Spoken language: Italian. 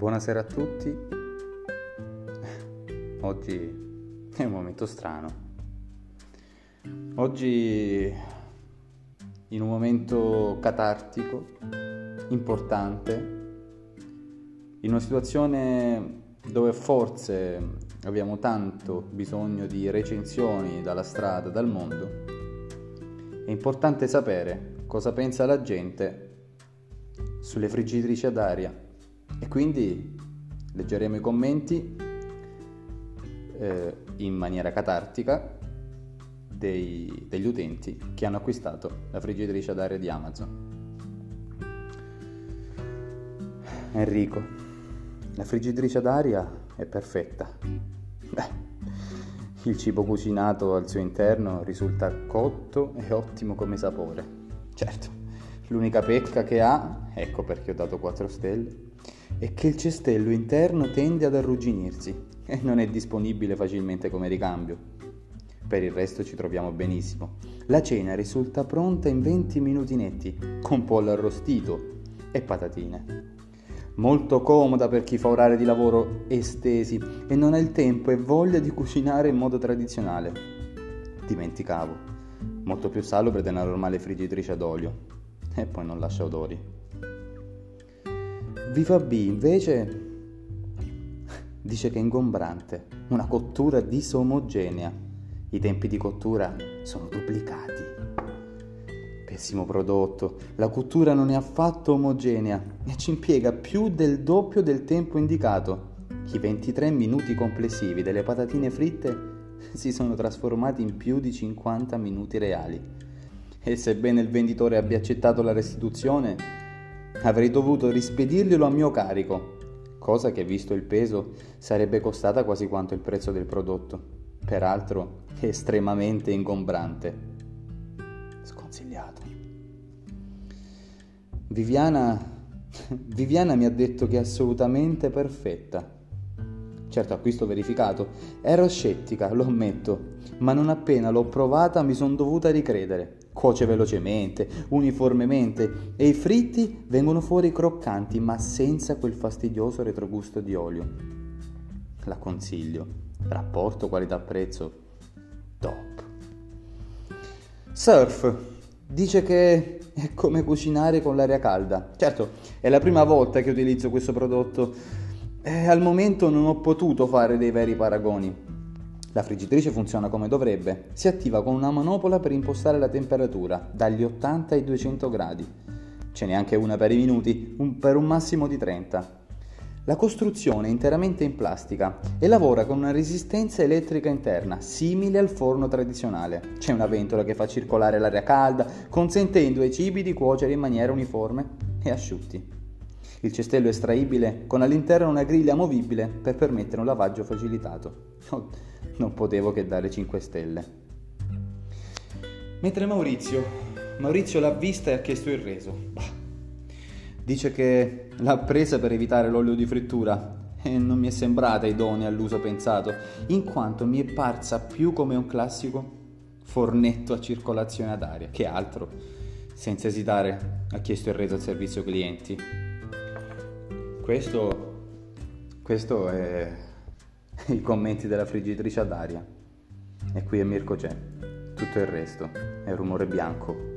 Buonasera a tutti. Oggi è un momento strano. Oggi in un momento catartico, importante, in una situazione dove forse abbiamo tanto bisogno di recensioni dalla strada, dal mondo, è importante sapere cosa pensa la gente sulle friggitrici ad aria e quindi leggeremo i commenti eh, in maniera catartica dei, degli utenti che hanno acquistato la friggitrice ad aria di Amazon. Enrico, la friggitrice ad aria è perfetta. Beh, il cibo cucinato al suo interno risulta cotto e ottimo come sapore. Certo, l'unica pecca che ha, ecco perché ho dato 4 stelle, è che il cestello interno tende ad arrugginirsi e non è disponibile facilmente come ricambio. Per il resto ci troviamo benissimo. La cena risulta pronta in 20 minuti netti, con pollo arrostito e patatine. Molto comoda per chi fa orari di lavoro estesi e non ha il tempo e voglia di cucinare in modo tradizionale. Dimenticavo. Molto più salubre della normale friggitrice ad olio. E poi non lascia odori. Viva B invece dice che è ingombrante, una cottura disomogenea. I tempi di cottura sono duplicati. Pessimo prodotto, la cottura non è affatto omogenea e ci impiega più del doppio del tempo indicato. I 23 minuti complessivi delle patatine fritte si sono trasformati in più di 50 minuti reali. E sebbene il venditore abbia accettato la restituzione, Avrei dovuto rispedirglielo a mio carico, cosa che visto il peso sarebbe costata quasi quanto il prezzo del prodotto, peraltro estremamente ingombrante. Sconsigliato. Viviana, Viviana mi ha detto che è assolutamente perfetta. Certo, acquisto verificato. Ero scettica, lo ammetto, ma non appena l'ho provata mi sono dovuta ricredere. Cuoce velocemente, uniformemente e i fritti vengono fuori croccanti ma senza quel fastidioso retrogusto di olio. La consiglio. Rapporto qualità-prezzo top. Surf dice che è come cucinare con l'aria calda. Certo, è la prima volta che utilizzo questo prodotto e al momento non ho potuto fare dei veri paragoni. La friggitrice funziona come dovrebbe, si attiva con una manopola per impostare la temperatura dagli 80 ai 200 gradi. Ce n'è anche una per i minuti, un per un massimo di 30. La costruzione è interamente in plastica e lavora con una resistenza elettrica interna, simile al forno tradizionale. C'è una ventola che fa circolare l'aria calda, consentendo ai cibi di cuocere in maniera uniforme e asciutti. Il cestello è estraibile con all'interno una griglia movibile per permettere un lavaggio facilitato non potevo che dare 5 stelle. Mentre Maurizio, Maurizio l'ha vista e ha chiesto il reso. Bah. Dice che l'ha presa per evitare l'olio di frittura e non mi è sembrata idonea all'uso pensato, in quanto mi è parsa più come un classico fornetto a circolazione ad aria, che altro. Senza esitare ha chiesto il reso al servizio clienti. Questo, questo è i commenti della friggitrice ad aria. E qui è Mirko c'è. Tutto il resto è rumore bianco